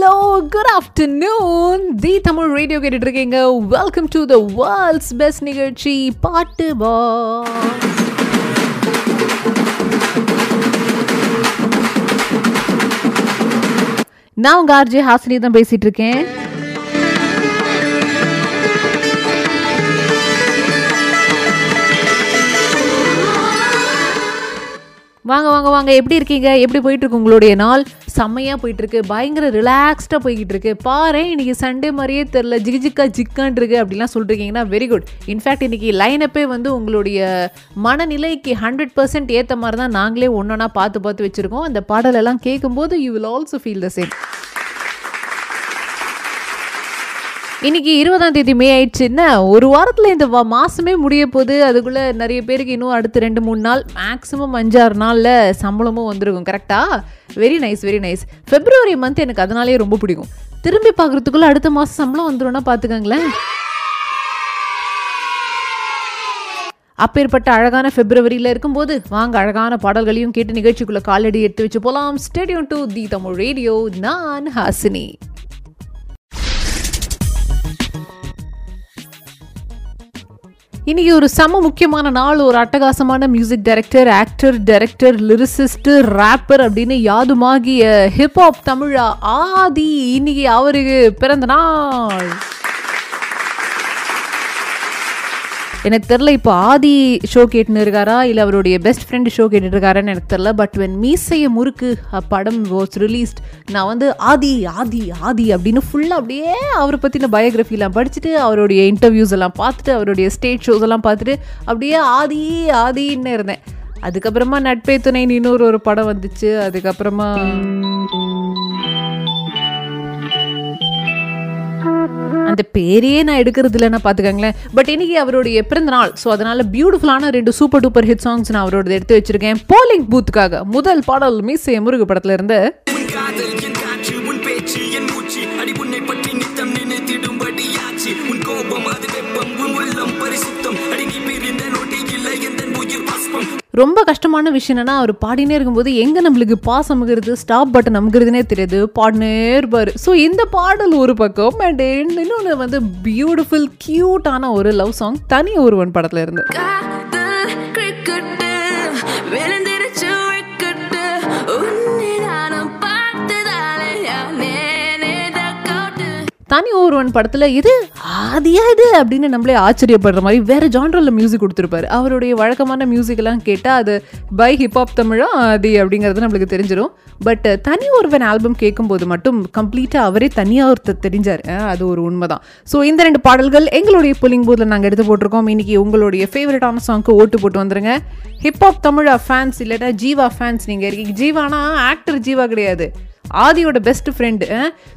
Hello good afternoon the Tamil radio கேட்டுட்டு இருக்கீங்க welcome to the world's best நிகழ்ச்சி பாட்டு பா நான் உங்கள் ஆர்ஜே ஹாசினி தான் பேசிட்டு இருக்கேன் வாங்க வாங்க வாங்க. எப்படி இருக்கீங்க? எப்படி போயிட்டு இருக்கு உங்களுடைய நாள்? செம்மையாக போயிட்டுருக்கு. பயங்கர ரிலாக்ஸ்டாக போய்கிட்டு இருக்கு பாரு இன்னைக்கு சண்டே மாதிரியே தெரில ஜிகிஜிக்கா ஜிக்கான் இருக்கு அப்படிலாம் சொல்லிருக்கீங்கன்னா வெரி குட் இன்ஃபேக்ட் இன்றைக்கி லைனப்பே வந்து உங்களுடைய மனநிலைக்கு ஹண்ட்ரட் பர்சன்ட் ஏற்ற மாதிரி தான் நாங்களே ஒன்றொன்னா பார்த்து பார்த்து வச்சுருக்கோம். அந்த பாடலெல்லாம் கேட்கும்போது you will also feel the same இன்னைக்கு இருபதாம் தேதி மே ஆயிடுச்சுன்னா ஒரு வாரத்தில் இந்த மாசமே முடிய போது அதுக்குள்ளே நிறைய பேருக்கு இன்னும் அடுத்து ரெண்டு மூணு நாள் மேக்ஸிமம் அஞ்சாறு நாளில் சம்பளமும் வந்துருக்கும் கரெக்டா very nice very nice February month எனக்கு அதனாலேயே ரொம்ப பிடிக்கும். திரும்பி பார்க்குறதுக்குள்ளே அடுத்த மாதம் சம்பளம் வந்துடும்னா பார்த்துக்கங்களேன் அப்பேற்பட்ட அழகான பிப்ரவரியில் இருக்கும்போது வாங்க அழகான பாடல்களையும் கேட்டு நிகழ்ச்சிக்குள்ள காலடி எடுத்து வச்சு போலாம். Stay tuned to the Tamil radio நான் ஹாசினி. இன்னைக்கு ஒரு சம முக்கியமான நாள் ஒரு அட்டகாசமான music director actor director lyricist rapper அப்படின்னு யாதுமாகிய ஹிப்ஹாப் தமிழா ஆதி இன்னைக்கு அவருக்கு பிறந்த நாள். எனக்கு தெரில இப்போ ஆதி ஷோ கேட்டுன்னு இருக்காரா இல்லை அவருடைய பெஸ்ட் ஃப்ரெண்டு ஷோ கேட்டுட்டு இருக்காரான்னு எனக்கு தெரில பட் வென் மீசைய முறுக்கு படம் வாஸ் ரிலீஸ்ட் நான் வந்து ஆதி ஆதி ஆதி அப்படின்னு ஃபுல்லாக அப்படியே அவரை பற்றின பயோகிராஃபிலாம் படிச்சுட்டு அவருடைய இன்டர்வியூஸ் எல்லாம் பார்த்துட்டு அவருடைய ஸ்டேஜ் ஷோஸ் எல்லாம் பார்த்துட்டு அப்படியே ஆதி ஆதின்னு இருந்தேன். அதுக்கப்புறமா நட்பே துணைன்னு இன்னொரு ஒரு படம் வந்துச்சு. அதுக்கப்புறமா அந்த பேரையே நான் எடுக்கிறது இல்லைன்னா பார்த்துக்கங்களேன். பட் இன்னைக்கு அவருடைய பிறந்த நாள் ஸோ அதனால பியூட்டிஃபுல்லான ரெண்டு சூப்பர் டூப்பர் ஹிட் சாங்ஸ் நான் அவரோட எடுத்து வச்சிருக்கேன். போலிங் பூத்துக்காக முதல் பாடல் மீசைய முருகு படத்துல இருந்து ரொம்ப கஷ்டமான விஷயம் என்னன்னா அவர் பாடினே இருக்கும்போது எங்கே நம்மளுக்கு பாஸ் அமுகிறது ஸ்டாப் பட்டன் அமுகிறதுனே தெரியாது. பாடினே இருப்பார். ஸோ இந்த பாடல் ஒரு பக்கம் அண்ட் இன்னொன்று வந்து பியூட்டிஃபுல் கியூட்டான ஒரு லவ் சாங் தனி ஒருவன் படத்துல இருந்து. தனி ஒருவன் படத்தில் இது ஆதியா இது அப்படின்னு நம்மளே ஆச்சரியப்படுற மாதிரி வேறு ஜான்ரலில் மியூசிக் கொடுத்துருப்பாரு. அவருடைய வழக்கமான மியூசிக்கெல்லாம் கேட்டால் அது பை ஹிப்ஹாப் தமிழா ஆதி அப்படிங்கிறது நம்மளுக்கு தெரிஞ்சிடும் பட் தனி ஒருவன் ஆல்பம் கேட்கும்போது மட்டும் கம்ப்ளீட்டாக அவரே தனியாக ஒருத்தர் தெரிஞ்சார். அது ஒரு உண்மை தான் ஸோ இந்த ரெண்டு பாடல்கள் எங்களுடைய புல்லிங் போதில் நாங்கள் எடுத்து போட்டிருக்கோம். இன்னைக்கு உங்களுடைய ஃபேவரட்டான சாங்க்கு ஓட்டு போட்டு வந்துருங்க. ஹிப்ஹாப் தமிழா ஃபேன்ஸ் இல்லைன்னா ஜீவா ஃபேன்ஸ் நீங்கள் இருக்கீங்க. ஜீவானா ஆக்டர் ஜீவா கிடையாது. ஆதியோட பெஸ்ட் ஃப்ரெண்டு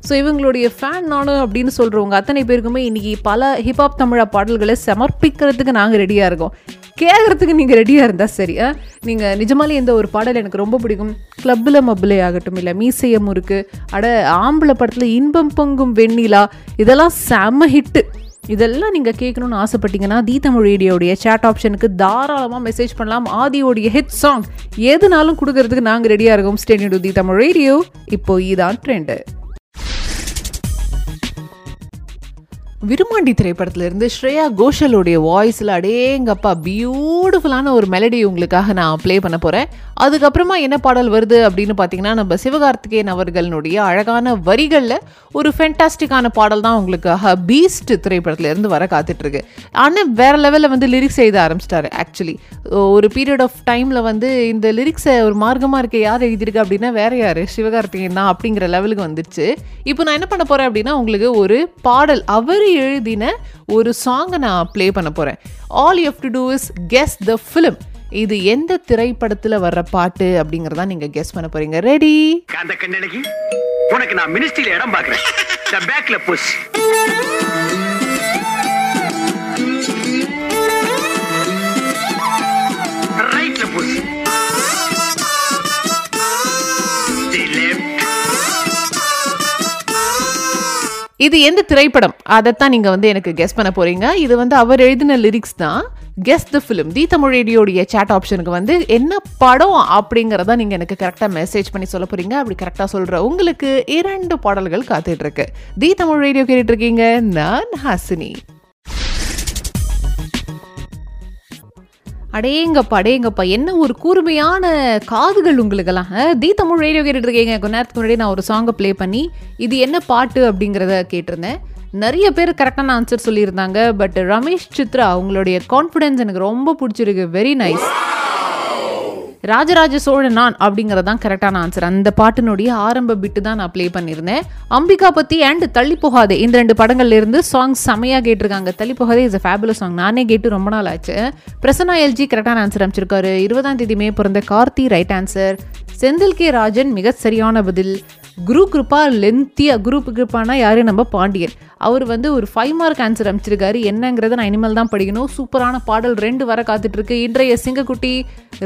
ஸோ இவங்களுடைய ஃபேன் நானும் அப்படின்னு சொல்கிறவங்க அத்தனை பேருக்குமே இன்றைக்கி பல ஹிப்ஹாப் தமிழா பாடல்களை சமர்ப்பிக்கிறதுக்கு நாங்கள் ரெடியாக இருக்கோம். கேட்குறதுக்கு நீங்கள் ரெடியாக இருந்தால் சரி நீங்கள் நிஜமாலே இந்த ஒரு பாடல் எனக்கு ரொம்ப பிடிக்கும். கிளப்பில் மப்பிளே ஆகட்டும் இல்லை மீசைய முறுக்கு அட ஆம்பளை படத்தில் இன்பம் பொங்கும் வெண்ணிலா இதெல்லாம் செம ஹிட்டு இதெல்லாம் நீங்கள் கேட்கணும்னு ஆசைப்பட்டீங்கன்னா தி தமிழ் ரேடியோடைய சேட் ஆப்ஷனுக்கு தாராளமாக மெசேஜ் பண்ணலாம். ஆதியோடைய ஹிட் சாங் எதுனாலும் கொடுக்கறதுக்கு நாங்கள் ரெடியாக இருக்கோம். Stay tuned to the Tamil radio. இப்போ இதான் ட்ரெண்டு விருமாண்டி திரைப்படத்திலிருந்து ஸ்ரேயா கோஷலுடைய வாய்ஸில் அடேங்கப்பா பியூட்டிஃபுல்லான ஒரு மெலடி உங்களுக்காக நான் ப்ளே பண்ண போகிறேன் அதுக்கப்புறமா என்ன பாடல் வருது அப்படின்னு பார்த்தீங்கன்னா நம்ம சிவகார்த்திகேயன் அவர்களுடைய அழகான வரிகளில் ஒரு ஃபென்டாஸ்டிக்கான பாடல் தான் உங்களுக்காக பீஸ்ட் திரைப்படத்திலேருந்து வர காத்துட்ருக்கு. ஆனால் வேறு லெவலில் வந்து லிரிக்ஸ் எழுத ஆரம்பிச்சிட்டாரு ஆக்சுவலி ஒரு பீரியட் ஆஃப் டைமில் வந்து இந்த லிரிக்ஸை ஒரு மார்க்கமாக இருக்க யார் எழுதியிருக்கு அப்படின்னா வேற யார்? சிவகார்த்திகேயன் தான் அப்படிங்கிற லெவலுக்கு வந்துடுச்சு. இப்போ நான் என்ன பண்ண போகிறேன் அப்படின்னா உங்களுக்கு ஒரு பாடல் அவர் எழுதின ஒரு சாங்கை நான் ப்ளே பண்ண போகிறேன் all you to do is guess the film இது எந்த திரைப்படத்தில் வர்ற பாட்டு அப்படிங்கிறதா நீங்கள் கெஸ் பண்ண போறீங்க. ரெடி அந்த கண்ணடகி உனக்கு நான் மினிஸ்ட்ரியில் இடம் பாக்குறேன் பேக்கில் புஷ் இது எந்த திரைப்படம்? அதைத்தான் நீங்கள் வந்து எனக்கு கெஸ் பண்ண போகிறீங்க இது வந்து அவர் எழுதின லிரிக்ஸ் தான். Guess the film the Tamil ரேடியோடைய chat ஆப்ஷனுக்கு வந்து என்ன படம் அப்படிங்கிறத நீங்கள் எனக்கு கரெக்டாக மெசேஜ் பண்ணி சொல்ல போகிறீங்க அப்படி கரெக்டாக சொல்கிற உங்களுக்கு இரண்டு பாடல்கள் காத்துட்ருக்கு தி தமிழ் ரேடியோ கேட்டுட்ருக்கீங்க நான் ஹாசினி. அடேங்கப்பா அடேங்கப்பா என்ன ஒரு கூர்மையான காதுகள் உங்களுக்கெல்லாம் தி தமிழ் ரேடியோ கேட்டுட்டு இருக்கீங்க கொஞ்ச நேரத்துக்கு முன்னாடி நான் ஒரு சாங்கை ப்ளே பண்ணி இது என்ன பாட்டு அப்படிங்கிறத கேட்டிருந்தேன். நிறைய பேர் கரெக்டான ஆன்சர் சொல்லியிருந்தாங்க பட் ரமேஷ் சித்ரா அவங்களுடைய கான்ஃபிடென்ஸ் எனக்கு ரொம்ப பிடிச்சிருக்கு. வெரி நைஸ் ராஜராஜ சோழன் நான் அப்படிங்கிறது தான் கரெக்டான ஆன்சர் அந்த பாட்டினுடைய ஆரம்ப பிட்டு தான் நான் ப்ளே பண்ணியிருந்தேன். அம்பிகா பத்தி அண்ட் தள்ளி போகாதே. இந்த ரெண்டு படங்கள்ல இருந்து சாங் செமையா கேட்டிருக்காங்க. தள்ளி போகாதே இஸ் அ fabulous சாங் நானே கேட்டு ரொம்ப நாள் ஆச்சு. பிரசனா எல்ஜி கரெக்டான ஆன்சர் அமைச்சிருக்காரு இருபதாம் தேதி மே பிறந்த Karthi right answer Senthil K Rajan மிக சரியான பதில். குரு கிருப்பா லென்த்தியா குரூப் கிருப்பானா யாரு? நம்ம பாண்டியன். அவர் வந்து ஒரு ஃபைவ் மார்க் ஆன்சர் அமைச்சிருக்காரு. என்னங்கிறத நான் இனிமேல் தான் படிக்கணும். சூப்பரான பாடல் ரெண்டு வர காத்துட்டு இருக்கு இன்றைய சிங்கக்குட்டி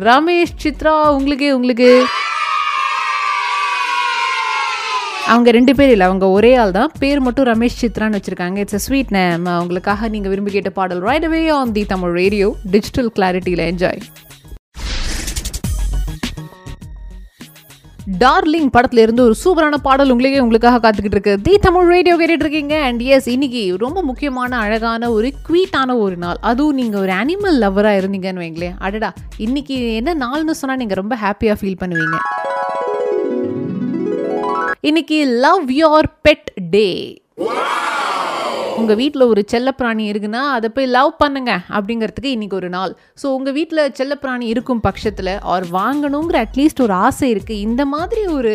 ரமேஷ் சித்ரா உங்களுக்கு உங்களுக்கு. அவங்க ரெண்டு பேர் இல்லை அவங்க ஒரே ஆள் தான். பேர் மட்டும் ரமேஷ் சித்ரான்னு வச்சுருக்காங்க. இட்ஸ் அ ஸ்வீட் நேம் அவங்களுக்காக நீங்கள் விரும்பி கேட்ட பாடல் right away on the Tamil radio digital கிளாரிட்டியில் enjoy Darling படத்துல இருந்து ஒரு சூப்பரான பாடல் உங்களுக்கே உங்களுக்காக காத்துக்கிட்டு இருக்கு தி தமிழ் ரேடியோ கேட்டுட்டு இருக்கீங்க அண்ட் எஸ் இன்னைக்கு ரொம்ப முக்கியமான அழகான ஒரு குவீட்டான ஒரு நாள். அதுவும் நீங்க ஒரு அனிமல் லவரா இருந்தீங்கன்னு வைங்களேன். அடடா இன்னைக்கு என்ன நாள்னு சொன்னா நீங்க ரொம்ப ஹாப்பியா ஃபீல் பண்ணுவீங்க. இன்னைக்கு லவ் யோர் பெட் டே உங்கள் வீட்டில் ஒரு செல்லப்பிராணி இருக்குன்னா அதை போய் லவ் பண்ணுங்க அப்படிங்கிறதுக்கு இன்றைக்கி ஒரு நாள். ஸோ உங்கள் வீட்டில் செல்லப்பிராணி இருக்கும் பட்சத்தில் ஆர் வாங்கணுங்கிற அட்லீஸ்ட் ஒரு ஆசை இருக்குது இந்த மாதிரி ஒரு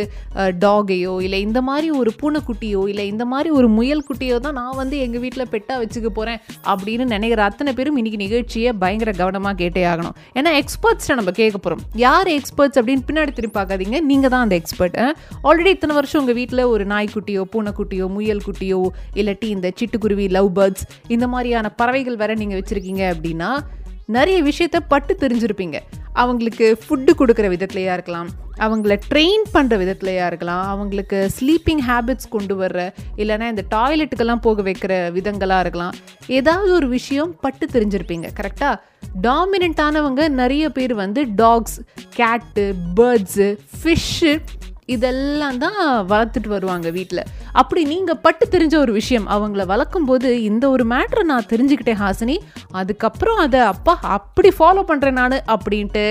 டாகையோ இல்லை இந்த மாதிரி ஒரு பூனைக்குட்டியோ இல்லை இந்த மாதிரி ஒரு முயல் குட்டியோ தான் நான் வந்து எங்கள் வீட்டில் பெட்டாக வச்சுக்க போகிறேன் அப்படின்னு நினைக்கிற அத்தனை பேரும் இன்னைக்கு நிகழ்ச்சியை பயங்கர கவனமாக கேட்டே ஆகணும். ஏன்னா எக்ஸ்பர்ட்ஸ்ட்டை நம்ம கேட்க போகிறோம் யார் எக்ஸ்பர்ட்ஸ் அப்படின்னு பின்னாடி திரும்பி பார்க்காதீங்க. நீங்கள் தான் அந்த எக்ஸ்பர்ட் ஆல்ரெடி இத்தனை வருஷம் உங்கள் வீட்டில் ஒரு நாய்க்குட்டியோ பூனைக்குட்டியோ முயல் குட்டியோ இல்லாட்டி இந்த சிட்டுக்குருவி லவ் பேர்ட்ஸ் இந்த மாதிரியான பறவைகள் வேற நீங்கள் வச்சுருக்கீங்க அப்படின்னா நிறைய விஷயத்த பட்டு தெரிஞ்சிருப்பீங்க. அவங்களுக்கு ஃபுட்டு கொடுக்குற விதத்துலையாக இருக்கலாம் அவங்கள ட்ரெயின் பண்ணுற விதத்துலையாக இருக்கலாம் அவங்களுக்கு ஸ்லீப்பிங் ஹேபிட்ஸ் கொண்டு வர்ற இல்லைன்னா இந்த டாய்லெட்டுக்கெல்லாம் போக வைக்கிற விதங்களாக இருக்கலாம். ஏதாவது ஒரு விஷயம் பட்டு தெரிஞ்சிருப்பீங்க கரெக்டாக டாமினண்ட்டானவங்க நிறைய பேர் வந்து டாக்ஸ் கேட்டு பேர்ட்ஸு ஃபிஷ்ஷு இதெல்லாம் தான் வளர்த்துட்டு வருவாங்க வீட்டில் அப்படி நீங்கள் பட்டு தெரிஞ்ச ஒரு விஷயம் அவங்கள வளர்க்கும் போது இந்த ஒரு மேட்ரை நான் தெரிஞ்சுக்கிட்டேன் ஹாசினி. அதுக்கப்புறம் அதை அப்பா அப்படி ஃபாலோ பண்ணுறேன் நான் அப்படின்ட்டு.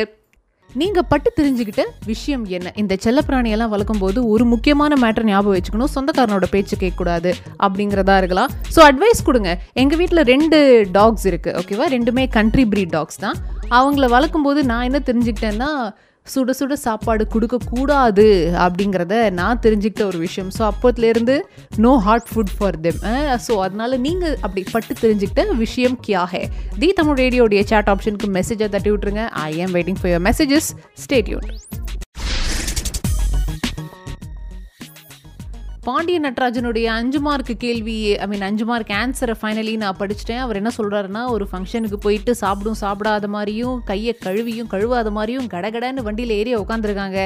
நீங்கள் பட்டு தெரிஞ்சுக்கிட்ட விஷயம் என்ன? இந்த செல்லப்பிராணியெல்லாம் வளர்க்கும் போது ஒரு முக்கியமான மேட்டர் ஞாபகம் வச்சுக்கணும். சொந்தக்காரனோட பேச்சு கேட்கக்கூடாது அப்படிங்கிறதா இருக்கலாம். ஸோ அட்வைஸ் கொடுங்க. எங்கள் வீட்டில் ரெண்டு டாக்ஸ் இருக்குது ஓகேவா ரெண்டுமே கண்ட்ரி ப்ரீட் டாக்ஸ் தான். அவங்கள வளர்க்கும் போது நான் என்ன தெரிஞ்சுக்கிட்டேன்னா சுட சுட சாப்பாடு கொடுக்கக்கூடாது அப்படிங்கிறத நான் தெரிஞ்சுக்கிட்ட ஒரு விஷயம். So அப்போத்துலேருந்து no hot food for them so அதனால நீங்கள் அப்படி பட்டு தெரிஞ்சுக்கிட்ட விஷயம் கியா தி தமிழ் ரேடியோடைய சேட் ஆப்ஷனுக்கு மெசேஜை தட்டி விட்டுருங்க. I am waiting for your messages stay tuned Pandiya நட்ராஜனுடைய அஞ்சு மார்க் கேள்வி ஐ மீன் அஞ்சு மார்க் ஆன்சரை ஃபைனலி நான் படிச்சிட்டேன். அவர் என்ன சொல்கிறாருன்னா ஒரு ஃபங்க்ஷனுக்கு போயிட்டு சாப்பிடும் சாப்பிடாத மாதிரியும் கையை கழுவியும் கழுவாத மாதிரியும் கடகடன்னு வண்டியில் ஏறி உட்காந்துருக்காங்க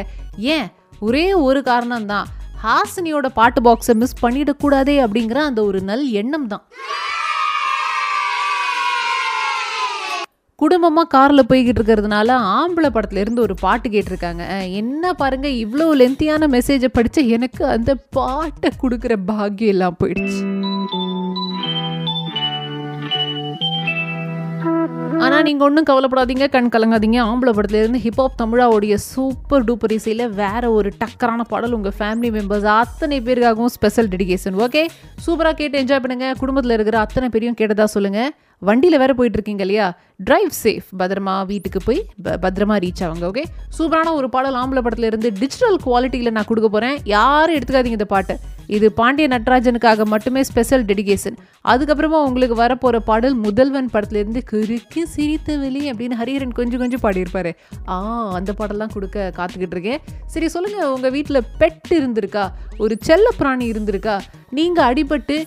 ஏன்? ஒரே ஒரு காரணம் தான் ஹாசினியோட பாட்டு பாக்ஸை மிஸ் பண்ணிடக்கூடாதே அப்படிங்கிற அந்த ஒரு நல் எண்ணம் தான் குடும்பமாக காரில் போய்கிட்டு இருக்கிறதுனால ஆம்பளை படத்துலேருந்து ஒரு பாட்டு கேட்டிருக்காங்க. என்ன பாருங்க இவ்வளோ லென்த்தியான மெசேஜை படித்த எனக்கு அந்த பாட்டை கொடுக்குற பாக்கியம் எல்லாம் போயிடுச்சு. ஆனால் நீங்கள் ஒன்றும் கவலைப்படாதீங்க கண் கலங்காதீங்க. ஆம்பளை படத்துலேருந்து ஹிப்ஹாப் தமிழாவுடைய சூப்பர் டூப்பர் இசையில் வேற ஒரு டக்கரான பாடல் உங்கள் ஃபேமிலி மெம்பர்ஸ் அத்தனை பேருக்காகவும் ஸ்பெஷல் டெடிகேஷன் ஓகே சூப்பராக கேட்டு என்ஜாய் பண்ணுங்க. குடும்பத்தில் இருக்கிற அத்தனை பேரையும் கேட்டதாக சொல்லுங்கள் வண்டியில் வேறு போயிட்டுருக்கீங்க இல்லையா? ட்ரைவ் சேஃப் பத்திரமா வீட்டுக்கு போய் ப- பத்திரமா ரீச் ஆவாங்க ஓகே சூப்பரான ஒரு பாடல் ஆம்பளை படத்துல இருந்து டிஜிட்டல் குவாலிட்டியில் நான் கொடுக்க போகிறேன் யாரும் எடுத்துக்காதீங்க இந்த பாட்டை. இது பாண்டிய நட்ராஜனுக்காக மட்டுமே ஸ்பெஷல் டெடிகேஷன் அதுக்கப்புறமா உங்களுக்கு வரப்போகிற பாடல் முதல்வன் படத்துலேருந்து கிறுக்கி சிரித்த வெளி அப்படின்னு ஹரிஹரன் கொஞ்சம் கொஞ்சம் பாடியிருப்பாரு. ஆ அந்த பாடல்லாம் கொடுக்க காத்துக்கிட்டு இருக்கேன். சரி சொல்லுங்கள் உங்கள் வீட்டில் பெட் இருந்திருக்கா? ஒரு செல்ல பிராணி இருந்திருக்கா? நீங்கள் அடிபட்டு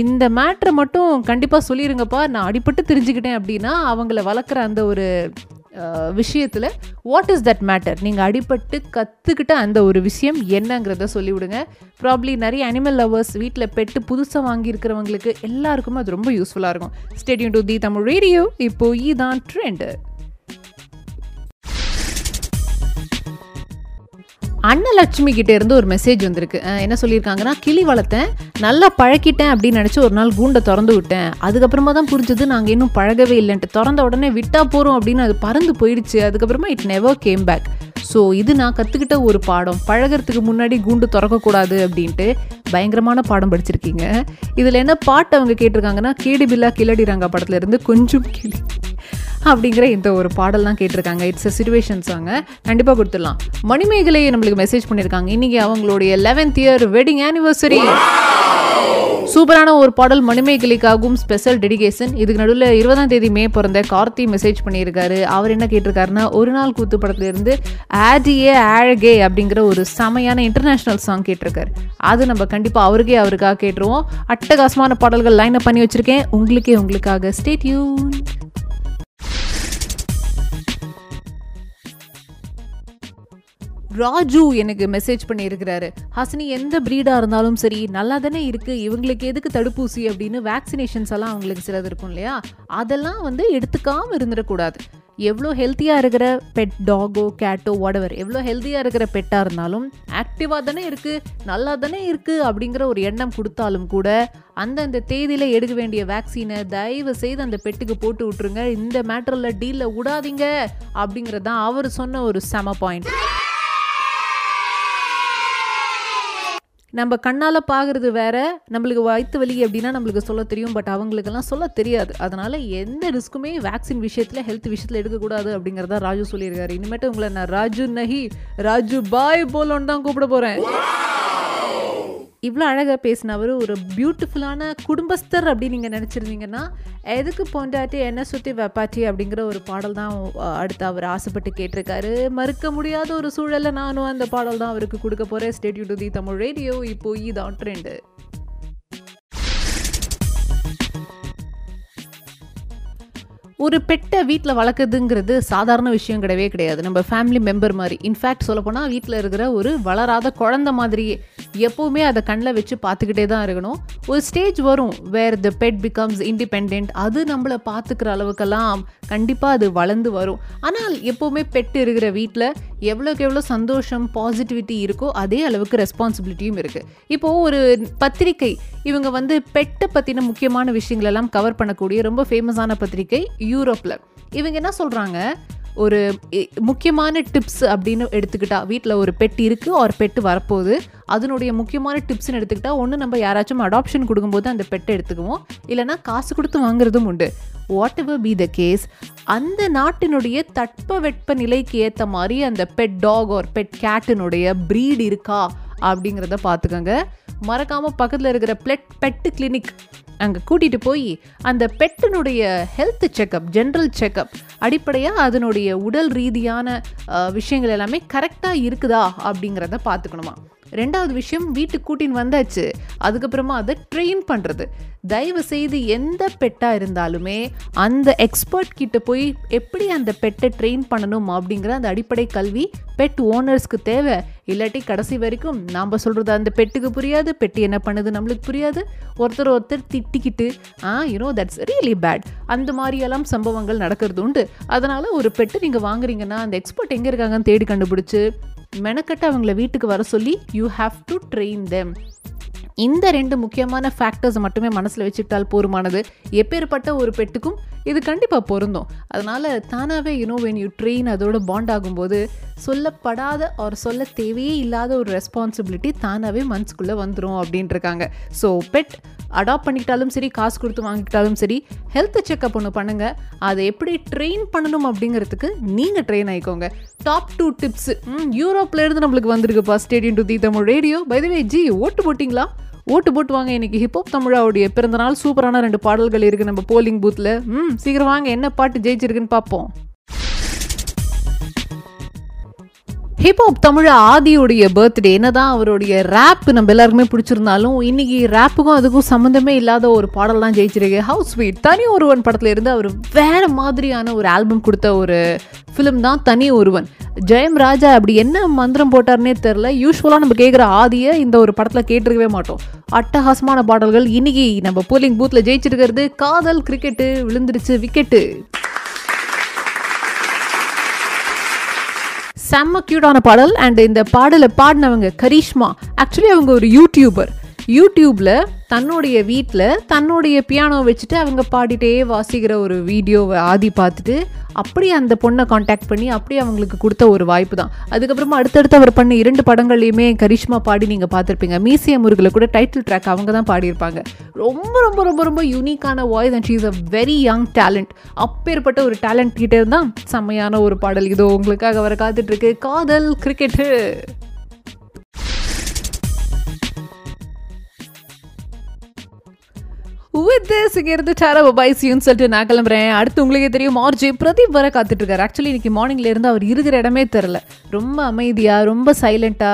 இந்த மேட்ரை மட்டும் கண்டிப்பாக சொல்லிடுங்கப்பா நான் அடிபட்டு தெரிஞ்சுக்கிட்டேன் அப்படின்னா அவங்கள வளர்க்குற அந்த ஒரு விஷயத்தில் வாட் இஸ் தட் மேட்டர் நீங்கள் அடிபட்டு கற்றுக்கிட்ட அந்த ஒரு விஷயம் என்னங்கிறத சொல்லிவிடுங்க. ப்ராப்ளி நிறைய அனிமல் லவர்ஸ் வீட்டில் பெட்டு புதுசாக வாங்கியிருக்கிறவங்களுக்கு எல்லாருக்குமே அது ரொம்ப யூஸ்ஃபுல்லாக இருக்கும். Stay tuned to the Tamil radio. இப்போ இதான் ட்ரெண்டு அன்னலட்சுமி கிட்ட இருந்து ஒரு மெசேஜ் வந்திருக்கு. என்ன சொல்லியிருக்காங்கன்னா கிளி வளர்த்தேன் நல்லா பழக்கிட்டேன் அப்படின்னு நினச்சி ஒரு நாள் கூண்டை திறந்து விட்டேன். அதுக்கப்புறமா தான் புரிஞ்சது நாங்கள் இன்னும் பழகவே இல்லைன்ட்டு. திறந்த உடனே விட்டா போகிறோம் அப்படின்னு அது பறந்து போயிடுச்சு. அதுக்கப்புறமா it never came back so இது நான் கற்றுக்கிட்ட ஒரு பாடம். பழகிறதுக்கு முன்னாடி கூண்டு திறக்கக்கூடாது அப்படின்ட்டு பயங்கரமான பாடம் படிச்சிருக்கீங்க. இதில் என்ன பாட்டு அவங்க கேட்டிருக்காங்கன்னா கேடி பில்லா கிளடி ரங்கா படத்துலேருந்து கொஞ்சம் கிளி. அப்படிங்கிற இந்த ஒரு பாடல் தான் கேட்டிருக்காங்க. இட்ஸ் அ சிச்சுவேஷன் சாங்க கண்டிப்பாக கொடுத்துடலாம். மணிமேகலை நம்மளுக்கு மெசேஜ் பண்ணியிருக்காங்க. இன்னைக்கு அவங்களுடைய லெவன்த் இயர் வெட்டிங் ஆனிவர்சரி சூப்பரான ஒரு பாடல் மணிமேகலைக்காகவும் ஸ்பெஷல் டெடிகேஷன் இதுக்கு நடுவில் இருபதாம் தேதி மே பிறந்த கார்த்தி மெசேஜ் பண்ணியிருக்காரு. அவர் என்ன கேட்டிருக்காருன்னா ஒரு நாள் கூத்து படத்துல இருந்து ஆடியே ஆழகே அப்படிங்கிற ஒரு செமையான இன்டர்நேஷனல் சாங் கேட்டிருக்காரு. அது நம்ம கண்டிப்பாக அவருக்கே அவருக்காக கேட்டுருவோம். அட்டகாசமான பாடல்கள் லைன் பண்ணி வச்சிருக்கேன். உங்களுக்கே உங்களுக்காக. ஸ்டேட்யூன் ராஜு எனக்கு மெசேஜ் பண்ணியிருக்கிறாரு. ஹாசினி எந்த ப்ரீடாக இருந்தாலும் சரி நல்லா தானே இருக்குது இவங்களுக்கு எதுக்கு தடுப்பூசி அப்படின்னு வேக்சினேஷன்ஸ் எல்லாம் அவங்களுக்கு சிலது இருக்கும் இல்லையா? அதெல்லாம் வந்து எடுத்துக்காமல் இருந்துடக்கூடாது. எவ்வளோ ஹெல்த்தியாக இருக்கிற பெட் டாகோ கேட்டோ வாடவர் எவ்வளோ ஹெல்த்தியாக இருக்கிற பெட்டாக இருந்தாலும் ஆக்டிவாக தானே இருக்குது நல்லா தானே இருக்குது அப்படிங்கிற ஒரு எண்ணம் கொடுத்தாலும் கூட அந்தந்த தேதியில் எடுக்க வேண்டிய வேக்சினை தயவு செய்து அந்த பெட்டுக்கு போட்டு விட்ருங்க இந்த மேட்டரில் டீலில் விடாதீங்க அப்படிங்கிறது தான் அவர் சொன்ன ஒரு செம பாயிண்ட் நம்ம கண்ணால் பார்க்குறது வேற நம்மளுக்கு வயிற்று வலி அப்படின்னா நம்மளுக்கு சொல்ல தெரியும். பட் அவங்களுக்கெல்லாம் சொல்ல தெரியாது. அதனால எந்த ரிஸ்க்குமே வேக்சின் விஷயத்தில் ஹெல்த் விஷயத்தில் எடுக்கக்கூடாது அப்படிங்கிறதா ராஜு சொல்லியிருக்காரு. இனிமேட்டு உங்களை நான் ராஜு நஹி ராஜு பாய் போலோன்னு தான் கூப்பிட போகிறேன் இவ்வளோ அழகாக பேசினவர் ஒரு பியூட்டிஃபுல்லான குடும்பஸ்தர் அப்படின்னு நீங்கள் நினச்சிருந்தீங்கன்னா எதுக்கு பொண்டாட்டி என்ன சுற்றி வெப்பாட்டி அப்படிங்கிற ஒரு பாடல் தான் அடுத்து அவர் ஆசைப்பட்டு கேட்டிருக்காரு. மறுக்க முடியாத ஒரு சூழலில் நானும் அந்த பாடல் தான் அவருக்கு கொடுக்க போகிறேன் stay tuned to the Tamil radio இப்போ இதான் ட்ரெண்டு ஒரு பெட்டை வீட்டில் வளர்க்குறதுங்கிறது சாதாரண விஷயம் கிடையவே கிடையாது. நம்ம ஃபேமிலி மெம்பர் மாதிரி. இன்ஃபேக்ட் சொல்லப்போனால் வீட்டில் இருக்கிற ஒரு வளராத குழந்த மாதிரியே எப்போவுமே அதை கண்ணில் வச்சு பார்த்துக்கிட்டே தான் இருக்கணும். ஒரு ஸ்டேஜ் வரும் where the pet becomes independent அது நம்மளை பார்த்துக்கிற அளவுக்கெல்லாம் கண்டிப்பாக அது வளர்ந்து வரும். ஆனால் எப்போவுமே பெட் இருக்கிற வீட்டில் எவ்வளோக்கு எவ்வளோ சந்தோஷம் பாசிட்டிவிட்டி இருக்கோ அதே அளவுக்கு ரெஸ்பான்சிபிலிட்டியும் இருக்குது இப்போது ஒரு பத்திரிக்கை இவங்க வந்து பெட்டை பற்றின முக்கியமான விஷயங்களெல்லாம் கவர் பண்ணக்கூடிய ரொம்ப ஃபேமஸான பத்திரிக்கை யூரோப்பில் இவங்க என்ன சொல்கிறாங்க ஒரு முக்கியமான டிப்ஸ் அப்படின்னு எடுத்துக்கிட்டா வீட்டில் ஒரு பெட் இருக்குது ஒரு பெட்டு வரப்போகுது. அதனுடைய முக்கியமான டிப்ஸ்னு எடுத்துக்கிட்டா ஒன்று நம்ம யாராச்சும் அடாப்ஷன் கொடுக்கும்போது அந்த பெட்டை எடுத்துக்குவோம். இல்லைன்னா காசு கொடுத்து வாங்குறதும் உண்டு. Whatever be the case அந்த நாட்டினுடைய தட்பவெட்ப நிலைக்கு ஏற்ற மாதிரி அந்த பெட் டாக் ஒரு பெட் கேட்டினுடைய ப்ரீட் இருக்கா அப்படிங்கிறத பார்த்துக்கோங்க. மறக்காமல் பக்கத்தில் இருக்கிற பிளட் பெட்டு கிளினிக் அங்கே கூட்டிகிட்டு போய் அந்த பெட்டினுடைய ஹெல்த் செக்கப் ஜென்ரல் செக்கப் அடிப்படையாக அதனுடைய உடல் ரீதியான விஷயங்கள் எல்லாமே கரெக்டாக இருக்குதா அப்படிங்கிறத பார்த்துக்கணுமா. ரெண்டாவது விஷயம் வீட்டுக்கு கூட்டின்னு வந்தாச்சு. அதுக்கப்புறமா அதை ட்ரெயின் பண்ணுறது தயவு செய்து எந்த பெட்டாக இருந்தாலுமே அந்த எக்ஸ்பர்ட் கிட்ட போய் எப்படி அந்த பெட்டை ட்ரெயின் பண்ணணும் அப்படிங்கிற அந்த அடிப்படை கல்வி பெட் ஓனர்ஸ்க்கு தேவை. இல்லாட்டி கடைசி வரைக்கும் நாம் சொல்கிறது அந்த பெட்டுக்கு புரியாது பெட்டு என்ன பண்ணுது நம்மளுக்கு புரியாது. ஒருத்தர் ஒருத்தர் திட்டிக்கிட்டு ஆ you know that's really bad அந்த மாதிரியெல்லாம் சம்பவங்கள் நடக்கிறது உண்டு. அதனால் ஒரு பெட்டு நீங்கள் வாங்குறீங்கன்னா அந்த எக்ஸ்பர்ட் எங்கே இருக்காங்கன்னு தேடி கண்டுபிடிச்சி மெனக்கட்டு அவங்கள வீட்டுக்கு வர சொல்லி you have to train them இந்த ரெண்டு முக்கியமான ஃபேக்டர்ஸ் மட்டுமே மனசில் வச்சுக்கிட்டால் போருமானது. எப்பேற்பட்ட ஒரு பெட்டுக்கும் இது கண்டிப்பாக பொருந்தும். அதனால் தானாகவே you know when you train அதோட பாண்ட் ஆகும்போது சொல்லப்படாத ஒரு சொல்ல தேவையே இல்லாத ஒரு ரெஸ்பான்சிபிலிட்டி தானாகவே மனசுக்குள்ளே வந்துடும் அப்படின்ட்டுருக்காங்க ஸோ பெட் அடாப்ட் பண்ணிக்கிட்டாலும் சரி காசு கொடுத்து வாங்கிக்கிட்டாலும் சரி ஹெல்த் செக்அப் ஒன்று பண்ணுங்கள் அதை எப்படி ட்ரெயின் பண்ணணும் அப்படிங்கிறதுக்கு நீங்கள் ட்ரெயின் ஆயிக்கோங்க. டாப் டூ டிப்ஸ் யூரோப்லேருந்து நம்மளுக்கு வந்திருக்குப்பா. Stay tuned to the Tamil radio by the way G ஓட்டு போட்டிங்களா? ஓட்டு போட்டு வாங்க. இன்னைக்கு ஹிப்ஹாப் தமிழாவுடைய பிறந்தநாள் சூப்பரான ரெண்டு பாடல்கள் இருக்குது நம்ம போலிங் பூத்தில் ம் சீக்கிரம் வாங்க. என்ன பாட்டு ஜெயிச்சிருக்குன்னு பார்ப்போம். ஹிப்ஹாப் தமிழ் ஆதியுடைய பர்த்டே என்னதான் அவருடைய ரேப் நம்ம எல்லாருக்குமே பிடிச்சிருந்தாலும் இன்னைக்கு ரேப்புக்கும் அதுக்கும் சம்மந்தமே இல்லாத ஒரு பாடல் தான் ஜெயிச்சிருக்கு. ஹவுஸ் ஸ்வீட் தனி ஒருவன் படத்துல இருந்து அவர் வேற மாதிரியான ஒரு ஆல்பம் கொடுத்த ஒரு ஃபிலிம் தான் தனி ஒருவன். ஜெயம் ராஜா அப்படி என்ன மந்திரம் போட்டார்னே தெரில யூஸ்வலாக நம்ம கேட்குற ஆதியை இந்த ஒரு படத்தில் கேட்டிருக்கவே மாட்டோம். அட்டகாசமான பாடல்கள். இன்னைக்கு நம்ம போலிங் பூத்தில் ஜெயிச்சிருக்கிறது காதல் கிரிக்கெட்டு விழுந்துருச்சு விக்கெட்டு செம்ம க்யூட்டான பாடல் அண்ட் இந்த பாடலை பாடினவங்க கரிஷ்மா. ஆக்சுவலி அவங்க ஒரு யூடியூபர் யூடியூப்ல தன்னுடைய வீட்டில் தன்னுடைய பியானோ வச்சுட்டு அவங்க பாடிட்டே வாசிக்கிற ஒரு வீடியோவை ஆதி பார்த்துட்டு அப்படியே அந்த பொண்ணை காண்டாக்ட் பண்ணி அப்படியே அவங்களுக்கு கொடுத்த ஒரு வாய்ப்பு தான். அதுக்கப்புறமா அடுத்தடுத்து அவர் பண்ண இரண்டு படங்கள்லையுமே கரிஷ்மா பாடி நீங்கள் பார்த்துருப்பீங்க. மீசிய முருகில் கூட டைட்டில் ட்ராக் அவங்க தான் பாடியிருப்பாங்க. ரொம்ப ரொம்ப ரொம்ப ரொம்ப யூனிக்கான voice and she's a very young talent அப்பேற்பட்ட ஒரு டேலண்ட் கிட்டே இருந்தால் செம்மையான ஒரு பாடல் இதோ உங்களுக்காக வர காத்துட்ருக்கு காதல் கிரிக்கெட்டு வித் திஸ் இருந்து சாரா சொல்லிட்டு நான் கிளம்புறேன். அடுத்து உங்களுக்கே தெரியும் ஆர்ஜே பிரதீப் வர காத்துட்டு இருக்காரு ஆக்சுவலி இன்னைக்கு மார்னிங்ல இருந்து அவர் இருக்கிற இடமே தெரில ரொம்ப அமைதியா ரொம்ப சைலண்டா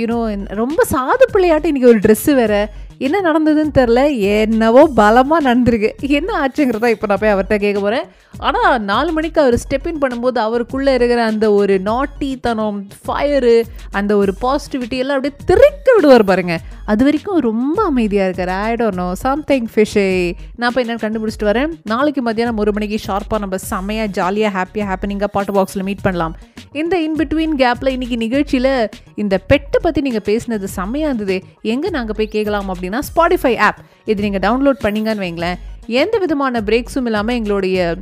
யூனோ ரொம்ப சாது பிள்ளையாட்டம் இன்னைக்கு ஒரு ட்ரெஸ் வேற. என்ன நடந்ததுன்னு தெரில என்னவோ பலமாக நடந்திருக்கு. என்ன ஆச்சுங்கிறதா இப்போ நான் போய் அவர்கிட்ட கேட்க போகிறேன் ஆனால் நாலு மணிக்கு அவர் ஸ்டெப் இன் பண்ணும்போது அவருக்குள்ளே இருக்கிற அந்த ஒரு நாட்டித்தனம் ஃபயரு அந்த ஒரு பாசிட்டிவிட்டி எல்லாம் அப்படியே திரைக்க விடுவார் பாருங்கள் அது வரைக்கும் ரொம்ப அமைதியாக இருக்கார். ஐ டோன்ட் நோ சம்திங் ஃபிஷ்ஷே நான் போய் என்னென்னு கண்டுபிடிச்சிட்டு வரேன். நாளைக்கு மத்தியானம் ஒரு மணிக்கு ஷார்ப்பாக நம்ம செம்மையாக ஜாலியாக ஹாப்பியாக ஹாப்பினிங்காக பாட்டு பாக்ஸில் மீட் பண்ணலாம். இந்த இன் பிட்வீன் கேப்பில் இன்றைக்கி நிகழ்ச்சியில் இந்த பெட்டை பற்றி நீங்கள் பேசினது செம்மையாக இருந்தது. எங்கே நாங்கள் போய் கேட்கலாம் அப்படின்னா ஸ்பாடிஃபை ஆப் இது நீங்கள் டவுன்லோட் பண்ணீங்கன்னு வைங்களேன். எந்த விதமான பிரேக்ஸும் இல்லாமல் எங்களுடைய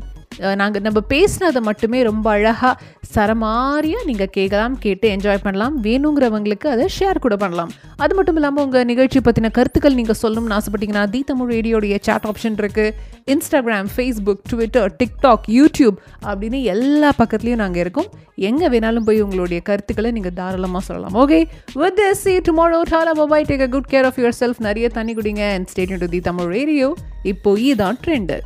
நாங்கள் நம்ம பேசினதை மட்டுமே ரொம்ப அழகாக சரமாரியாக நீங்கள் கேட்கலாம் கேட்டு என்ஜாய் பண்ணலாம். வேணுங்கிறவங்களுக்கு அதை ஷேர் கூட பண்ணலாம். அது மட்டும் இல்லாமல் உங்கள் நிகழ்ச்சி பற்றின கருத்துக்கள் நீங்கள் சொல்லணும்னு ஆசைப்பட்டீங்கன்னா தி தமிழ் ரேடியோடைய சேட் ஆப்ஷன் இருக்குது Instagram Facebook Twitter TikTok YouTube அப்படின்னு எல்லா பக்கத்துலேயும் நாங்கள் இருக்கோம். எங்கே வேணாலும் போய் உங்களுடைய கருத்துக்களை நீங்கள் தாராளமாக சொல்லலாம். Okay with see tomorrow டாலா mobile take a good care of yourself நிறைய தண்ணி குடிங்க. And stay tuned to the Tamil radio. இப்போ இதுதான் ட்ரெண்டு.